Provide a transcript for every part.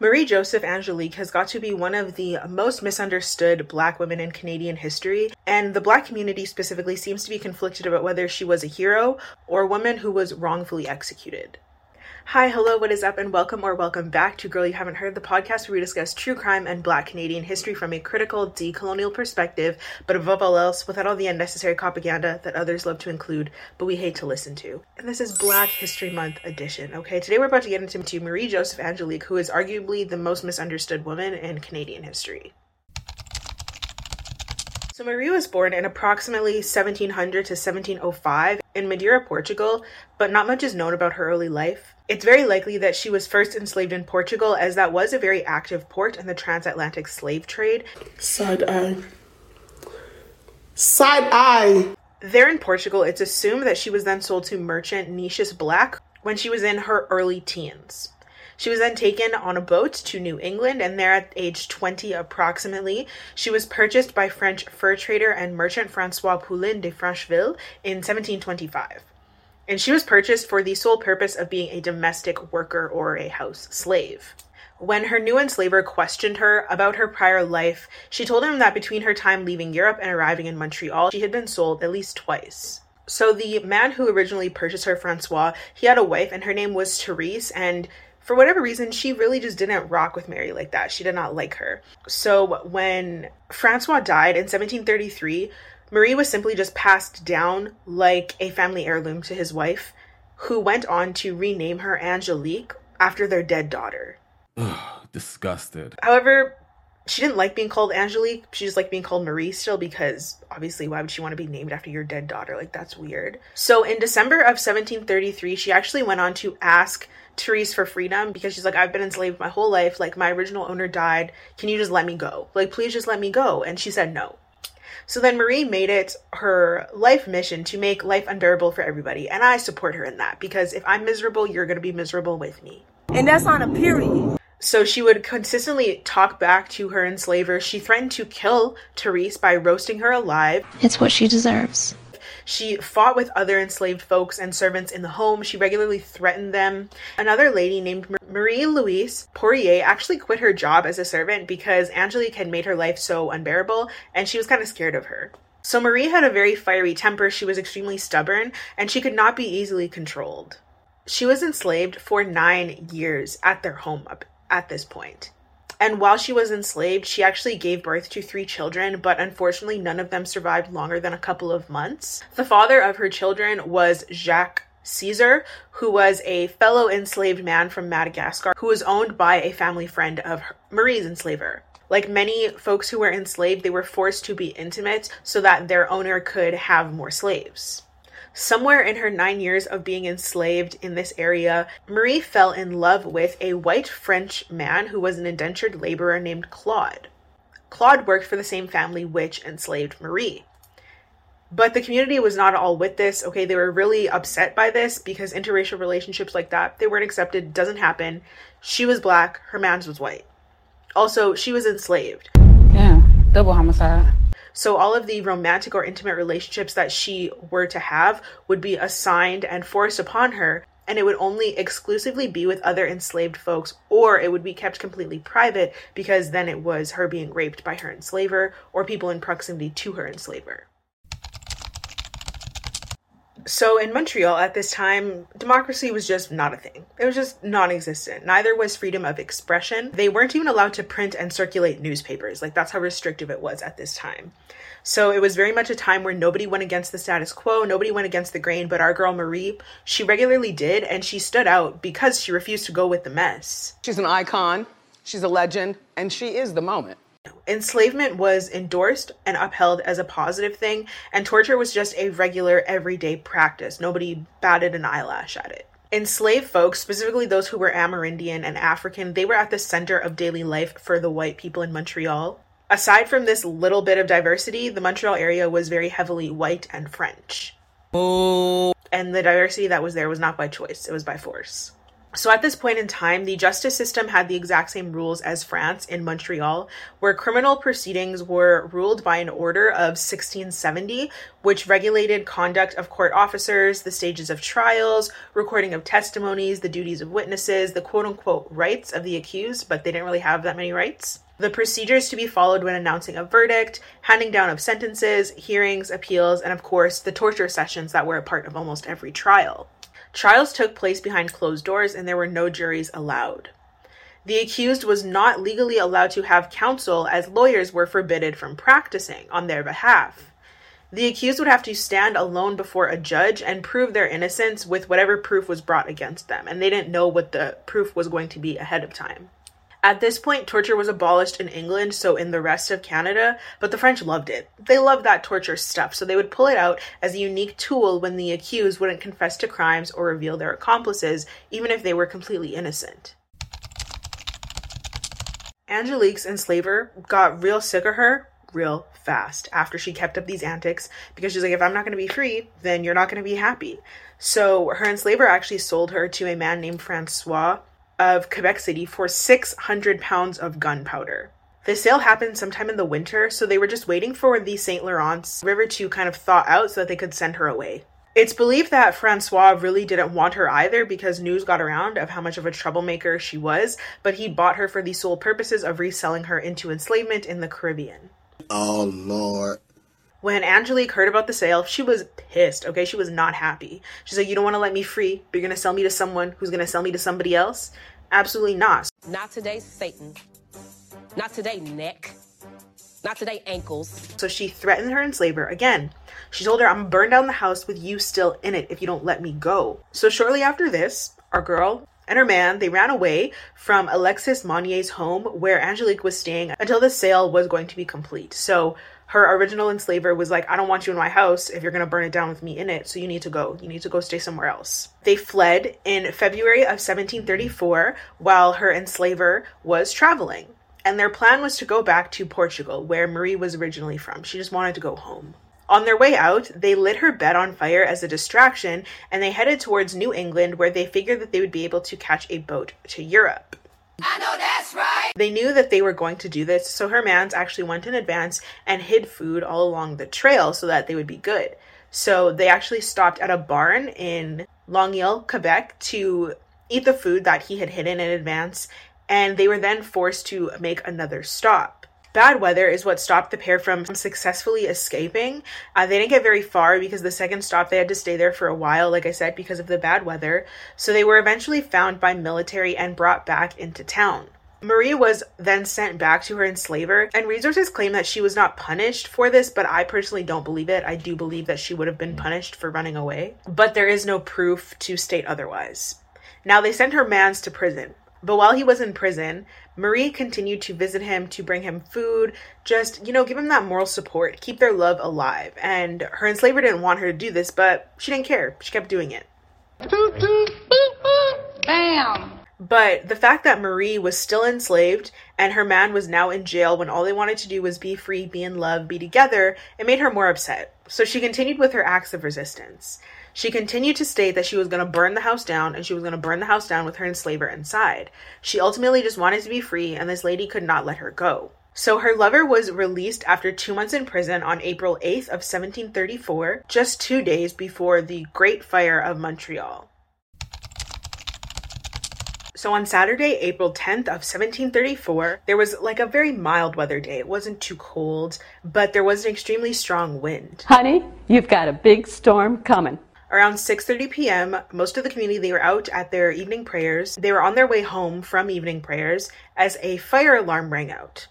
Marie Joseph Angelique has got to be one of the most misunderstood black women in Canadian history, and the black community specifically seems to be conflicted about whether she was a hero or a woman who was wrongfully executed. Hi, hello, what is up, and welcome or welcome back to Girl You Haven't Heard, the podcast where we discuss true crime and black Canadian history from a critical, decolonial perspective, but above all else, without all the unnecessary propaganda that others love to include, but we hate to listen to. And this is Black History Month edition, okay? Today we're about to get into Marie Joseph Angelique, who is arguably the most misunderstood woman in Canadian history. So Marie was born in approximately 1700 to 1705 in Madeira, Portugal, but not much is known about her early life. It's very likely that she was first enslaved in Portugal, as that was a very active port in the transatlantic slave trade. Side eye. Side eye. There in Portugal, it's assumed that she was then sold to merchant Nichus Block when she was in her early teens. She was then taken on a boat to New England, and there at age 20 approximately, she was purchased by French fur trader and merchant Francois Poulin de Francheville in 1725. And she was purchased for the sole purpose of being a domestic worker or a house slave. When her new enslaver questioned her about her prior life, she told him that between her time leaving Europe and arriving in Montreal, she had been sold at least twice. So the man who originally purchased her, Francois, he had a wife and her name was Therese, and for whatever reason, she really just didn't rock with Mary like that. She did not like her. So when Francois died in 1733, Marie was simply just passed down like a family heirloom to his wife, who went on to rename her Angelique after their dead daughter. Ugh, disgusted. However, she didn't like being called Angelique. She just liked being called Marie still because obviously, why would she want to be named after your dead daughter? Like, that's weird. So, in December of 1733, she actually went on to ask Therese for freedom because she's like, I've been enslaved my whole life. Like, my original owner died. Can you just let me go? Like, please just let me go. And she said no. So then Marie made it her life mission to make life unbearable for everybody. And I support her in that because if I'm miserable, you're going to be miserable with me. And that's on a period. So she would consistently talk back to her enslaver. She threatened to kill Therese by roasting her alive. It's what she deserves. She fought with other enslaved folks and servants in the home. She regularly threatened them. Another lady named Marie Louise Poirier actually quit her job as a servant because Angelique had made her life so unbearable and she was kind of scared of her. So Marie had a very fiery temper, she was extremely stubborn, and she could not be easily controlled. She was enslaved for nine years at their home at this point. And while she was enslaved, she actually gave birth to three children, but unfortunately, none of them survived longer than a couple of months. The father of her children was Jacques Caesar, who was a fellow enslaved man from Madagascar who was owned by a family friend of Marie's enslaver. Like many folks who were enslaved, they were forced to be intimate so that their owner could have more slaves. Somewhere in her nine years of being enslaved in this area, Marie fell in love with a white French man who was an indentured laborer named Claude. Claude worked for the same family which enslaved Marie. But the community was not all with this. Okay, they were really upset by this because interracial relationships like that, they weren't accepted, doesn't happen. She was black, her man's was white. Also, she was enslaved. Double homicide. So all of the romantic or intimate relationships that she were to have would be assigned and forced upon her, and it would only exclusively be with other enslaved folks, or it would be kept completely private because then it was her being raped by her enslaver or people in proximity to her enslaver. So in Montreal at this time, democracy was just not a thing. It was just non existent. Neither was freedom of expression. They weren't even allowed to print and circulate newspapers. Like, that's how restrictive it was at this time. So it was very much a time where nobody went against the status quo, nobody went against the grain, but our girl Marie, she regularly did, and she stood out because she refused to go with the mess. She's an icon, she's a legend, and she is the moment. Enslavement was endorsed and upheld as a positive thing, and torture was just a regular, everyday practice. Nobody batted an eyelash at it. Enslaved folks, specifically those who were Amerindian and African, they were at the center of daily life for the white people in Montreal. Aside from this little bit of diversity, the Montreal area was very heavily white and French. Oh. And the diversity that was there was not by choice, it was by force. So at this point in time, the justice system had the exact same rules as France in Montreal, where criminal proceedings were ruled by an order of 1670, which regulated conduct of court officers, the stages of trials, recording of testimonies, the duties of witnesses, the quote unquote rights of the accused, but they didn't really have that many rights. The procedures to be followed when announcing a verdict, handing down of sentences, hearings, appeals, and of course, the torture sessions that were a part of almost every trial. Trials took place behind closed doors and there were no juries allowed. The accused was not legally allowed to have counsel as lawyers were forbidden from practicing on their behalf. The accused would have to stand alone before a judge and prove their innocence with whatever proof was brought against them, and they didn't know what the proof was going to be ahead of time. At this point, torture was abolished in England, so in the rest of Canada, but the French loved it. They loved that torture stuff, so they would pull it out as a unique tool when the accused wouldn't confess to crimes or reveal their accomplices, even if they were completely innocent. Angelique's enslaver got real sick of her real fast after she kept up these antics because she's like, if I'm not going to be free, then you're not going to be happy. So her enslaver actually sold her to a man named Francois of Quebec City for 600 pounds of gunpowder. The sale happened sometime in the winter, so they were just waiting for the St. Lawrence River to kind of thaw out so that they could send her away. It's believed that Francois really didn't want her either because news got around of how much of a troublemaker she was, but he bought her for the sole purposes of reselling her into enslavement in the Caribbean. Oh, Lord. When Angelique heard about the sale, she was pissed, okay? She was not happy. She's like, You don't want to let me free, but you're going to sell me to someone who's going to sell me to somebody else? Absolutely not. Not today, Satan. Not today, neck. Not today, ankles. So she threatened her enslaver again. She told her, I'm gonna burn down the house with you still in it if you don't let me go. So shortly after this, our girl and her man, they ran away from Alexis Monier's home where Angelique was staying until the sale was going to be complete. So her original enslaver was like, I don't want you in my house if you're going to burn it down with me in it. So you need to go. You need to go stay somewhere else. They fled in February of 1734 while her enslaver was traveling. And their plan was to go back to Portugal, where Marie was originally from. She just wanted to go home. On their way out, they lit her bed on fire as a distraction and they headed towards New England, where they figured that they would be able to catch a boat to Europe. I know that's right. They knew that they were going to do this, so her mans actually went in advance and hid food all along the trail so that they would be good. So they actually stopped at a barn in Longueuil, Quebec to eat the food that he had hidden in advance, and they were then forced to make another stop. Bad weather is what stopped the pair from successfully escaping. Uh, they didn't get very far because the second stop they had to stay there for a while, like I said, because of the bad weather. So they were eventually found by military and brought back into town. Marie was then sent back to her enslaver, and resources claim that she was not punished for this, but I personally don't believe it. I do believe that she would have been punished for running away, but there is no proof to state otherwise. Now, they sent her mans to prison, but while he was in prison, Marie continued to visit him to bring him food, just, you know, give him that moral support, keep their love alive. And her enslaver didn't want her to do this, but she didn't care. She kept doing it. Bam! But the fact that Marie was still enslaved and her man was now in jail when all they wanted to do was be free, be in love, be together, it made her more upset. So she continued with her acts of resistance. She continued to state that she was going to burn the house down and she was going to burn the house down with her enslaver inside. She ultimately just wanted to be free and this lady could not let her go. So her lover was released after two months in prison on April 8th of 1734, just two days before the Great Fire of Montreal. So on Saturday, April 10th of 1734, there was like a very mild weather day. It wasn't too cold, but there was an extremely strong wind. Honey, you've got a big storm coming. Around 6:30 p.m., most of the community they were out at their evening prayers. They were on their way home from evening prayers as a fire alarm rang out.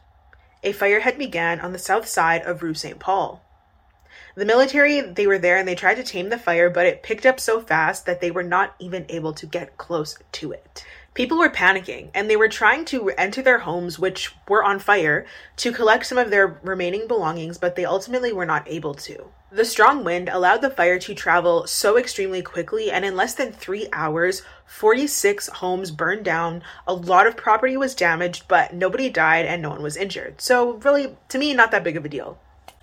A fire had began on the south side of Rue St. Paul. The military, they were there and they tried to tame the fire, but it picked up so fast that they were not even able to get close to it. People were panicking and they were trying to enter their homes, which were on fire, to collect some of their remaining belongings, but they ultimately were not able to. The strong wind allowed the fire to travel so extremely quickly, and in less than three hours, 46 homes burned down. A lot of property was damaged, but nobody died and no one was injured. So, really, to me, not that big of a deal.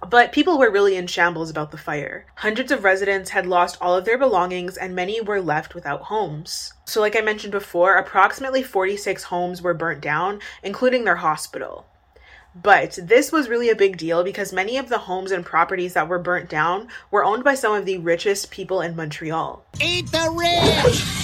But people were really in shambles about the fire. Hundreds of residents had lost all of their belongings and many were left without homes. So, like I mentioned before, approximately 46 homes were burnt down, including their hospital. But this was really a big deal because many of the homes and properties that were burnt down were owned by some of the richest people in Montreal. Eat the rich!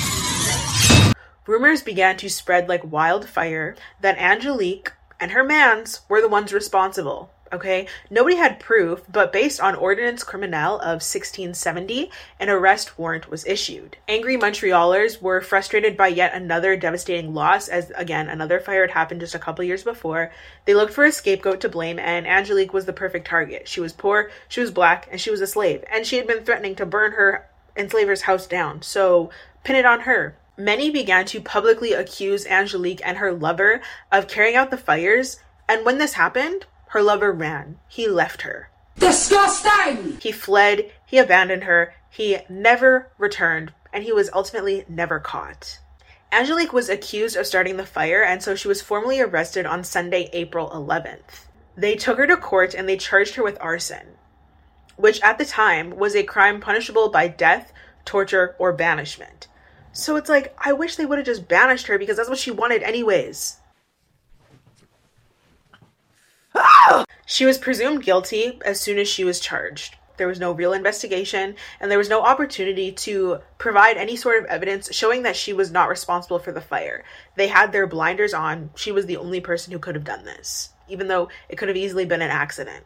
Rumors began to spread like wildfire that Angelique and her mans were the ones responsible. Okay, nobody had proof, but based on Ordinance Criminelle of 1670, an arrest warrant was issued. Angry Montrealers were frustrated by yet another devastating loss, as again, another fire had happened just a couple years before. They looked for a scapegoat to blame, and Angelique was the perfect target. She was poor, she was black, and she was a slave, and she had been threatening to burn her enslaver's house down, so pin it on her. Many began to publicly accuse Angelique and her lover of carrying out the fires, and when this happened, her lover ran. He left her. Disgusting! He fled, he abandoned her, he never returned, and he was ultimately never caught. Angelique was accused of starting the fire, and so she was formally arrested on Sunday, April 11th. They took her to court and they charged her with arson, which at the time was a crime punishable by death, torture, or banishment. So it's like, I wish they would have just banished her because that's what she wanted, anyways. She was presumed guilty as soon as she was charged. There was no real investigation, and there was no opportunity to provide any sort of evidence showing that she was not responsible for the fire. They had their blinders on. She was the only person who could have done this, even though it could have easily been an accident.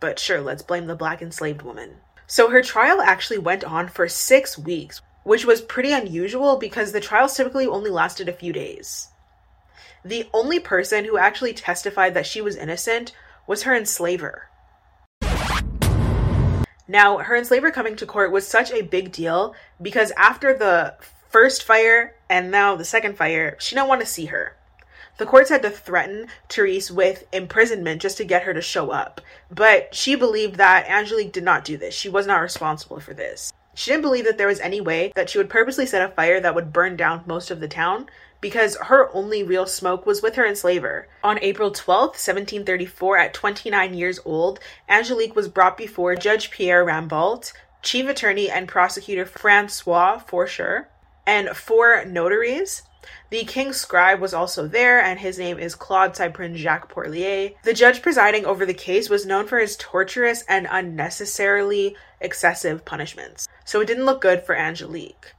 But sure, let's blame the black enslaved woman. So her trial actually went on for six weeks, which was pretty unusual because the trials typically only lasted a few days. The only person who actually testified that she was innocent was her enslaver. Now, her enslaver coming to court was such a big deal because after the first fire and now the second fire, she didn't want to see her. The courts had to threaten Therese with imprisonment just to get her to show up. But she believed that Angelique did not do this. She was not responsible for this. She didn't believe that there was any way that she would purposely set a fire that would burn down most of the town because her only real smoke was with her enslaver. On April 12th, 1734, at 29 years old, Angelique was brought before Judge Pierre Raimbault, Chief Attorney and Prosecutor Francois Foucher, and four notaries. The king's scribe was also there, and his name is Claude Cyprien Jacques Porlier. The judge presiding over the case was known for his torturous and unnecessarily excessive punishments, so it didn't look good for Angelique.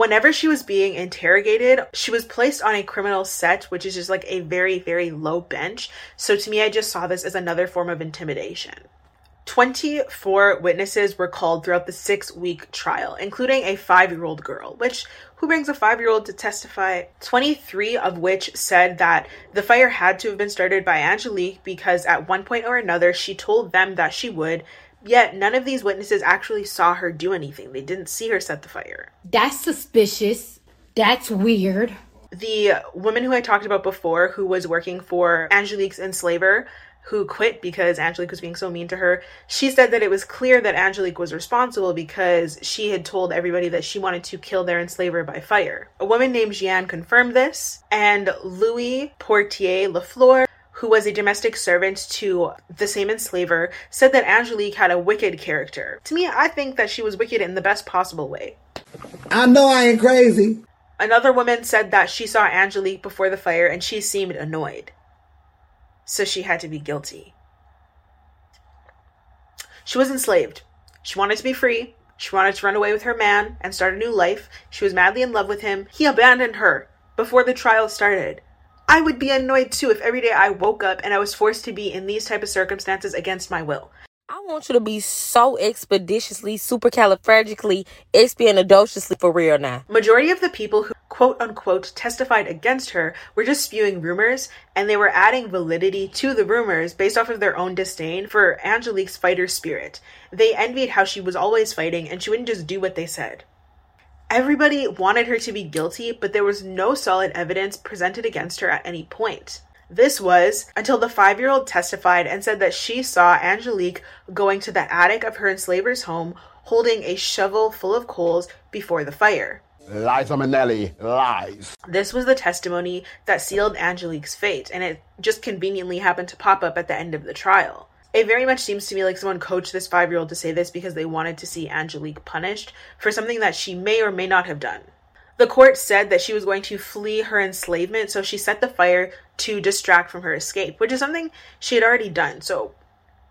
Whenever she was being interrogated, she was placed on a criminal set, which is just like a very, very low bench. So to me, I just saw this as another form of intimidation. 24 witnesses were called throughout the six week trial, including a five year old girl, which who brings a five year old to testify? 23 of which said that the fire had to have been started by Angelique because at one point or another she told them that she would, yet none of these witnesses actually saw her do anything. They didn't see her set the fire. That's suspicious. That's weird. The woman who I talked about before, who was working for Angelique's enslaver, who quit because Angelique was being so mean to her, she said that it was clear that Angelique was responsible because she had told everybody that she wanted to kill their enslaver by fire. A woman named Jeanne confirmed this, and Louis Portier Lafleur, who was a domestic servant to the same enslaver, said that Angelique had a wicked character. To me, I think that she was wicked in the best possible way. I know I ain't crazy. Another woman said that she saw Angelique before the fire and she seemed annoyed. So she had to be guilty. She was enslaved. She wanted to be free. She wanted to run away with her man and start a new life. She was madly in love with him. He abandoned her before the trial started. I would be annoyed too if every day I woke up and I was forced to be in these type of circumstances against my will. I want you to be so expeditiously, supercalifragically, expialidociously for real now. Majority of the people who quote unquote testified against her were just spewing rumors and they were adding validity to the rumors based off of their own disdain for Angelique's fighter spirit. They envied how she was always fighting and she wouldn't just do what they said. Everybody wanted her to be guilty, but there was no solid evidence presented against her at any point. This was until the five year old testified and said that she saw Angelique going to the attic of her enslaver's home holding a shovel full of coals before the fire. Liza Minnelli, lies. This was the testimony that sealed Angelique's fate, and it just conveniently happened to pop up at the end of the trial. It very much seems to me like someone coached this five year old to say this because they wanted to see Angelique punished for something that she may or may not have done. The court said that she was going to flee her enslavement, so she set the fire to distract from her escape, which is something she had already done. So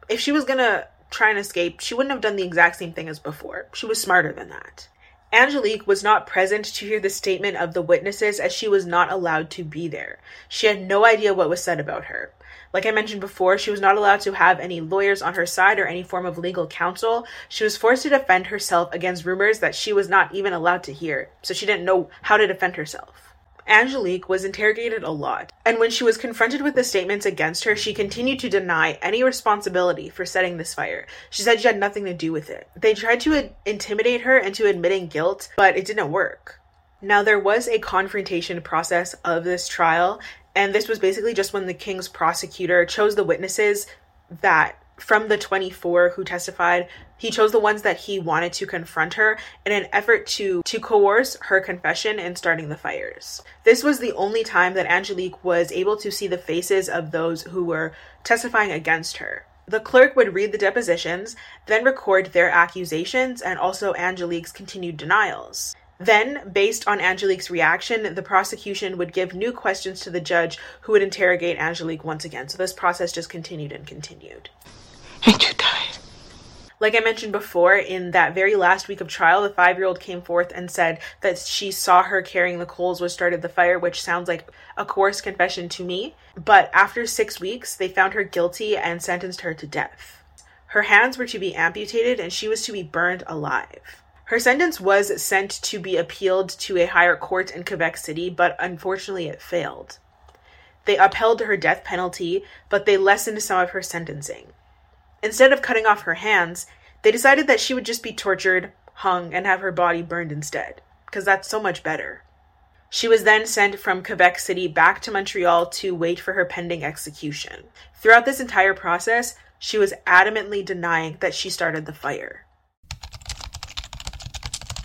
if she was gonna try and escape, she wouldn't have done the exact same thing as before. She was smarter than that. Angelique was not present to hear the statement of the witnesses as she was not allowed to be there. She had no idea what was said about her. Like I mentioned before, she was not allowed to have any lawyers on her side or any form of legal counsel. She was forced to defend herself against rumors that she was not even allowed to hear, so she didn't know how to defend herself. Angelique was interrogated a lot, and when she was confronted with the statements against her, she continued to deny any responsibility for setting this fire. She said she had nothing to do with it. They tried to intimidate her into admitting guilt, but it didn't work. Now, there was a confrontation process of this trial, and this was basically just when the king's prosecutor chose the witnesses that from the 24 who testified he chose the ones that he wanted to confront her in an effort to to coerce her confession in starting the fires. This was the only time that angelique was able to see the faces of those who were testifying against her. The clerk would read the depositions then record their accusations and also angelique's continued denials then, based on Angelique's reaction, the prosecution would give new questions to the judge who would interrogate Angelique once again. So this process just continued and continued. Ain't you tired? Like I mentioned before, in that very last week of trial, the five year old came forth and said that she saw her carrying the coals which started the fire, which sounds like a coarse confession to me. But after six weeks, they found her guilty and sentenced her to death. Her hands were to be amputated and she was to be burned alive. Her sentence was sent to be appealed to a higher court in Quebec City, but unfortunately it failed. They upheld her death penalty, but they lessened some of her sentencing. Instead of cutting off her hands, they decided that she would just be tortured, hung, and have her body burned instead, because that's so much better. She was then sent from Quebec City back to Montreal to wait for her pending execution. Throughout this entire process, she was adamantly denying that she started the fire.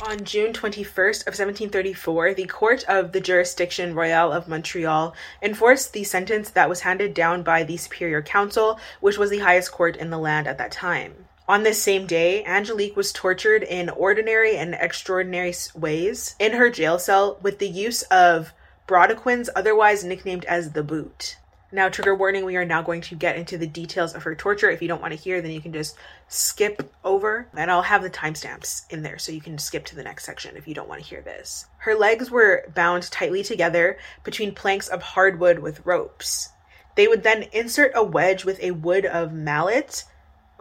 On June 21st of 1734, the court of the jurisdiction royale of Montreal enforced the sentence that was handed down by the Superior Council, which was the highest court in the land at that time. On this same day, Angelique was tortured in ordinary and extraordinary ways in her jail cell with the use of brodequins, otherwise nicknamed as the boot. Now, trigger warning, we are now going to get into the details of her torture. If you don't want to hear, then you can just skip over, and I'll have the timestamps in there so you can skip to the next section if you don't want to hear this. Her legs were bound tightly together between planks of hardwood with ropes. They would then insert a wedge with a wood of mallet.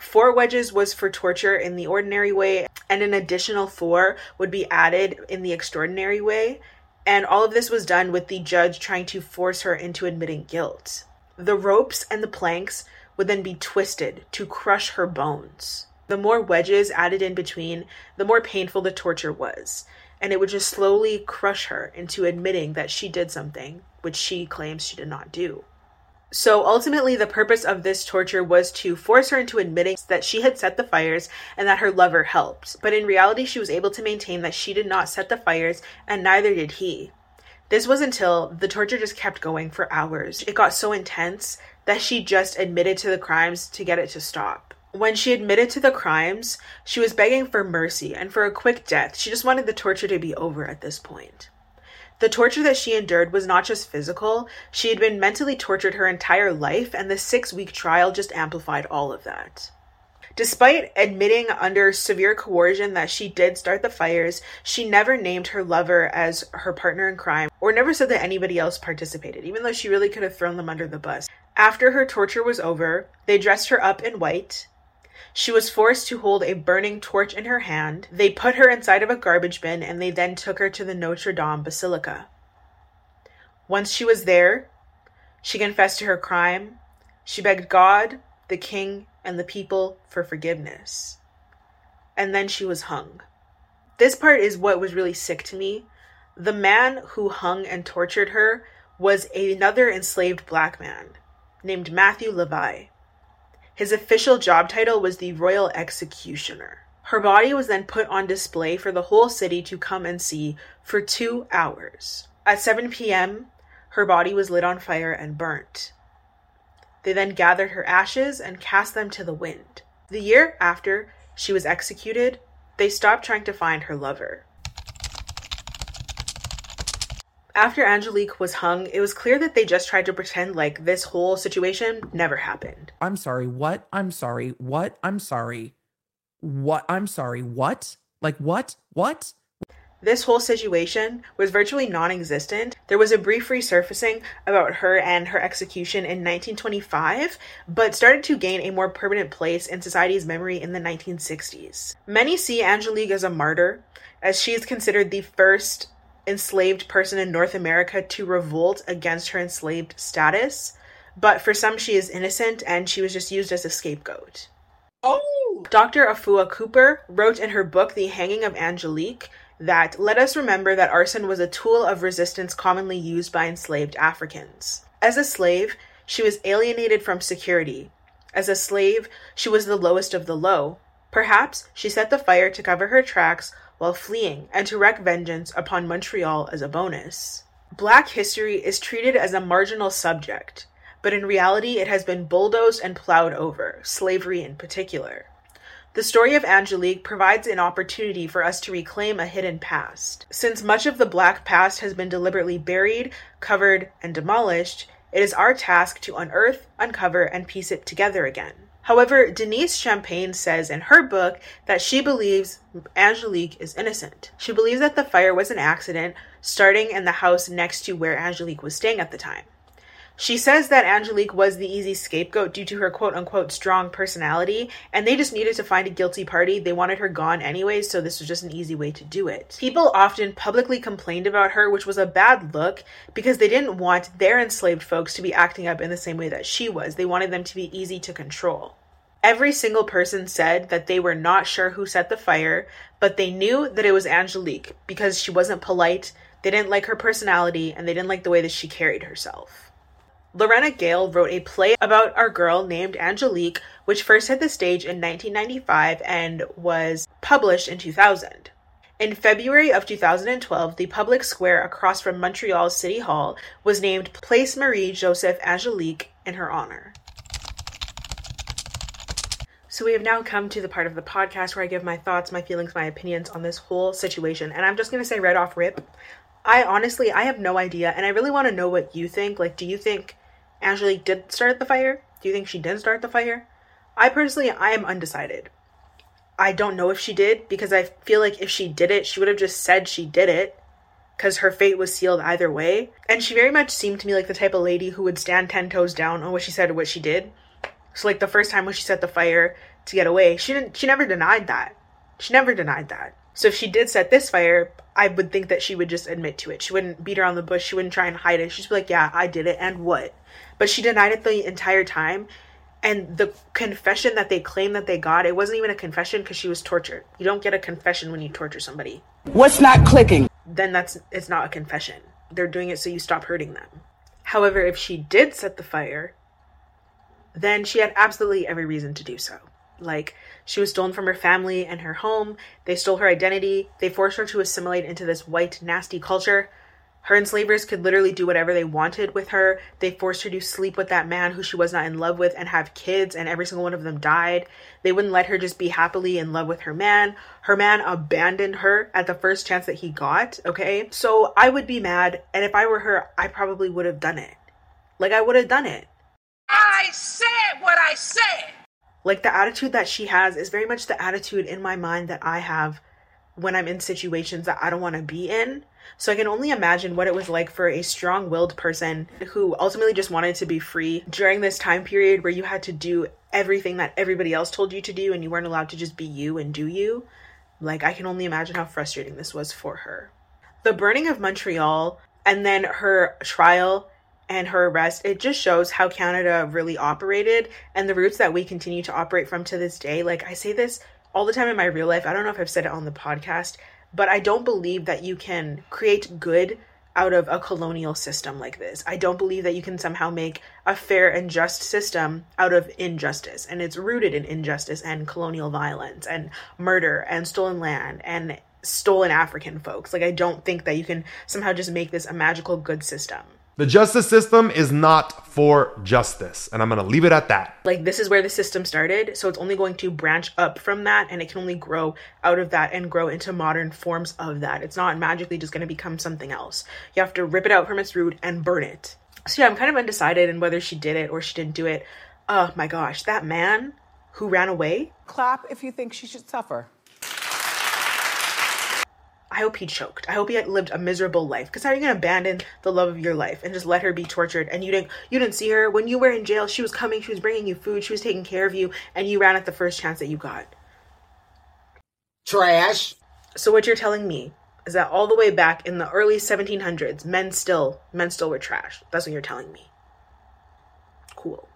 Four wedges was for torture in the ordinary way, and an additional four would be added in the extraordinary way. And all of this was done with the judge trying to force her into admitting guilt. The ropes and the planks would then be twisted to crush her bones. The more wedges added in between, the more painful the torture was, and it would just slowly crush her into admitting that she did something which she claims she did not do. So ultimately, the purpose of this torture was to force her into admitting that she had set the fires and that her lover helped. But in reality, she was able to maintain that she did not set the fires and neither did he. This was until the torture just kept going for hours. It got so intense that she just admitted to the crimes to get it to stop. When she admitted to the crimes, she was begging for mercy and for a quick death. She just wanted the torture to be over at this point. The torture that she endured was not just physical, she had been mentally tortured her entire life, and the six week trial just amplified all of that. Despite admitting under severe coercion that she did start the fires, she never named her lover as her partner in crime or never said that anybody else participated, even though she really could have thrown them under the bus. After her torture was over, they dressed her up in white, she was forced to hold a burning torch in her hand. They put her inside of a garbage bin and they then took her to the Notre Dame Basilica. Once she was there, she confessed to her crime. She begged God, the king, and the people for forgiveness. And then she was hung. This part is what was really sick to me. The man who hung and tortured her was another enslaved black man named Matthew Léveillé. His official job title was the Royal Executioner. Her body was then put on display for the whole city to come and see for two hours. At 7 p.m., her body was lit on fire and burnt. They then gathered her ashes and cast them to the wind. The year after she was executed, they stopped trying to find her lover. After Angelique was hung, it was clear that they just tried to pretend like this whole situation never happened. I'm sorry, what? I'm sorry, what? I'm sorry. What? I'm sorry, what? Like, what? What? This whole situation was virtually non existent. There was a brief resurfacing about her and her execution in 1925, but started to gain a more permanent place in society's memory in the 1960s. Many see Angelique as a martyr, as she is considered the first enslaved person in North America to revolt against her enslaved status, but for some, she is innocent and she was just used as a scapegoat. Oh! Dr. Afua Cooper wrote in her book, The Hanging of Angelique, that let us remember that arson was a tool of resistance commonly used by enslaved Africans. As a slave, she was alienated from security. As a slave, she was the lowest of the low. Perhaps she set the fire to cover her tracks while fleeing and to wreak vengeance upon Montreal as a bonus. Black history is treated as a marginal subject, but in reality it has been bulldozed and plowed over, slavery in particular. The story of Angelique provides an opportunity for us to reclaim a hidden past. Since much of the black past has been deliberately buried, covered, and demolished, it is our task to unearth, uncover, and piece it together again. However, Denyse Champagne says in her book that she believes Angelique is innocent. She believes that the fire was an accident starting in the house next to where Angelique was staying at the time. She says that Angelique was the easy scapegoat due to her quote unquote strong personality, and they just needed to find a guilty party. They wanted her gone anyways, so this was just an easy way to do it. People often publicly complained about her, which was a bad look because they didn't want their enslaved folks to be acting up in the same way that she was. They wanted them to be easy to control. Every single person said that they were not sure who set the fire, but they knew that it was Angelique because she wasn't polite, they didn't like her personality, and they didn't like the way that she carried herself. Lorena Gale wrote a play about our girl named Angelique, which first hit the stage in 1995 and was published in 2000. In February of 2012, the public square across from Montreal's City Hall was named Place Marie Joseph Angelique in her honor. So, we have now come to the part of the podcast where I give my thoughts, my feelings, my opinions on this whole situation. And I'm just going to say right off rip, I honestly, I have no idea. And I really want to know what you think. Like, do you think Angelique did start the fire? Do you think she did start the fire? I personally, I am undecided. I don't know if she did because I feel like if she did it, she would have just said she did it because her fate was sealed either way. And she very much seemed to me like the type of lady who would stand 10 toes down on what she said or what she did. So like the first time when she set the fire to get away, she didn't she never denied that. She never denied that. So if she did set this fire, I would think that she would just admit to it. She wouldn't beat around the bush. She wouldn't try and hide it. She'd be like, "Yeah, I did it, and what?" But she denied it the entire time. And the confession that they claim that they got, it wasn't even a confession because she was tortured. You don't get a confession when you torture somebody. What's not clicking? Then that's it's not a confession. They're doing it so you stop hurting them. However, if she did set the fire, then she had absolutely every reason to do so. Like, she was stolen from her family and her home. They stole her identity. They forced her to assimilate into this white, nasty culture. Her enslavers could literally do whatever they wanted with her. They forced her to sleep with that man who she was not in love with and have kids, and every single one of them died. They wouldn't let her just be happily in love with her man. Her man abandoned her at the first chance that he got, okay? So I would be mad, and if I were her, I probably would have done it. Like, I would have done it. I said what I said. Like the attitude that she has is very much the attitude in my mind that I have when I'm in situations that I don't want to be in. So I can only imagine what it was like for a strong willed person who ultimately just wanted to be free during this time period where you had to do everything that everybody else told you to do and you weren't allowed to just be you and do you. Like, I can only imagine how frustrating this was for her. The burning of Montreal and then her trial and her arrest, it just shows how Canada really operated and the roots that we continue to operate from to this day. Like, I say this all the time in my real life. I don't know if I've said it on the podcast, but I don't believe that you can create good out of a colonial system like this. I don't believe that you can somehow make a fair and just system out of injustice. And it's rooted in injustice and colonial violence and murder and stolen land and stolen African folks. Like, I don't think that you can somehow just make this a magical good system. The justice system is not for justice. And I'm going to leave it at that. Like, this is where the system started. So it's only going to branch up from that and it can only grow out of that and grow into modern forms of that. It's not magically just going to become something else. You have to rip it out from its root and burn it. So yeah, I'm kind of undecided in whether she did it or she didn't do it. Oh my gosh, that man who ran away. Clap if you think she should suffer. I hope he choked. I hope he lived a miserable life. Because how are you gonna abandon the love of your life and just let her be tortured? And you didn't you didn't see her when you were in jail. She was coming. She was bringing you food. She was taking care of you, and you ran at the first chance that you got. Trash. So what you're telling me is that all the way back in the early 1700s, men still men still were trash. That's what you're telling me. Cool,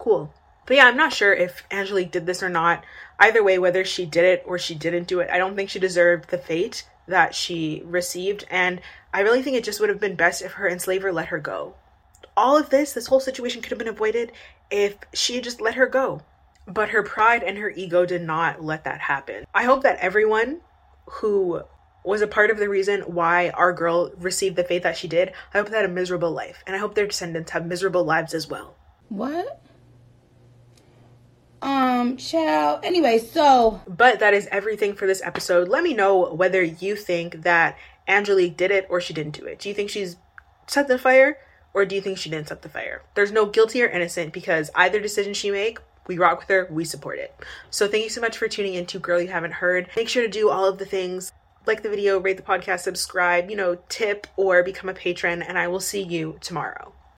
cool. But yeah, I'm not sure if Angelique did this or not. Either way, whether she did it or she didn't do it, I don't think she deserved the fate that she received, and I really think it just would have been best if her enslaver let her go. All of this, this whole situation could have been avoided if she had just let her go. But her pride and her ego did not let that happen. I hope that everyone who was a part of the reason why our girl received the fate that she did, I hope they had a miserable life. And I hope their descendants have miserable lives as well. What? Um, child. Anyway, so. But that is everything for this episode. Let me know whether you think that Angelique did it or she didn't do it. Do you think she's set the fire or do you think she didn't set the fire? There's no guilty or innocent because either decision she make, we rock with her, we support it. So thank you so much for tuning in to Girl You Haven't Heard. Make sure to do all of the things like the video, rate the podcast, subscribe, you know, tip, or become a patron, and I will see you tomorrow.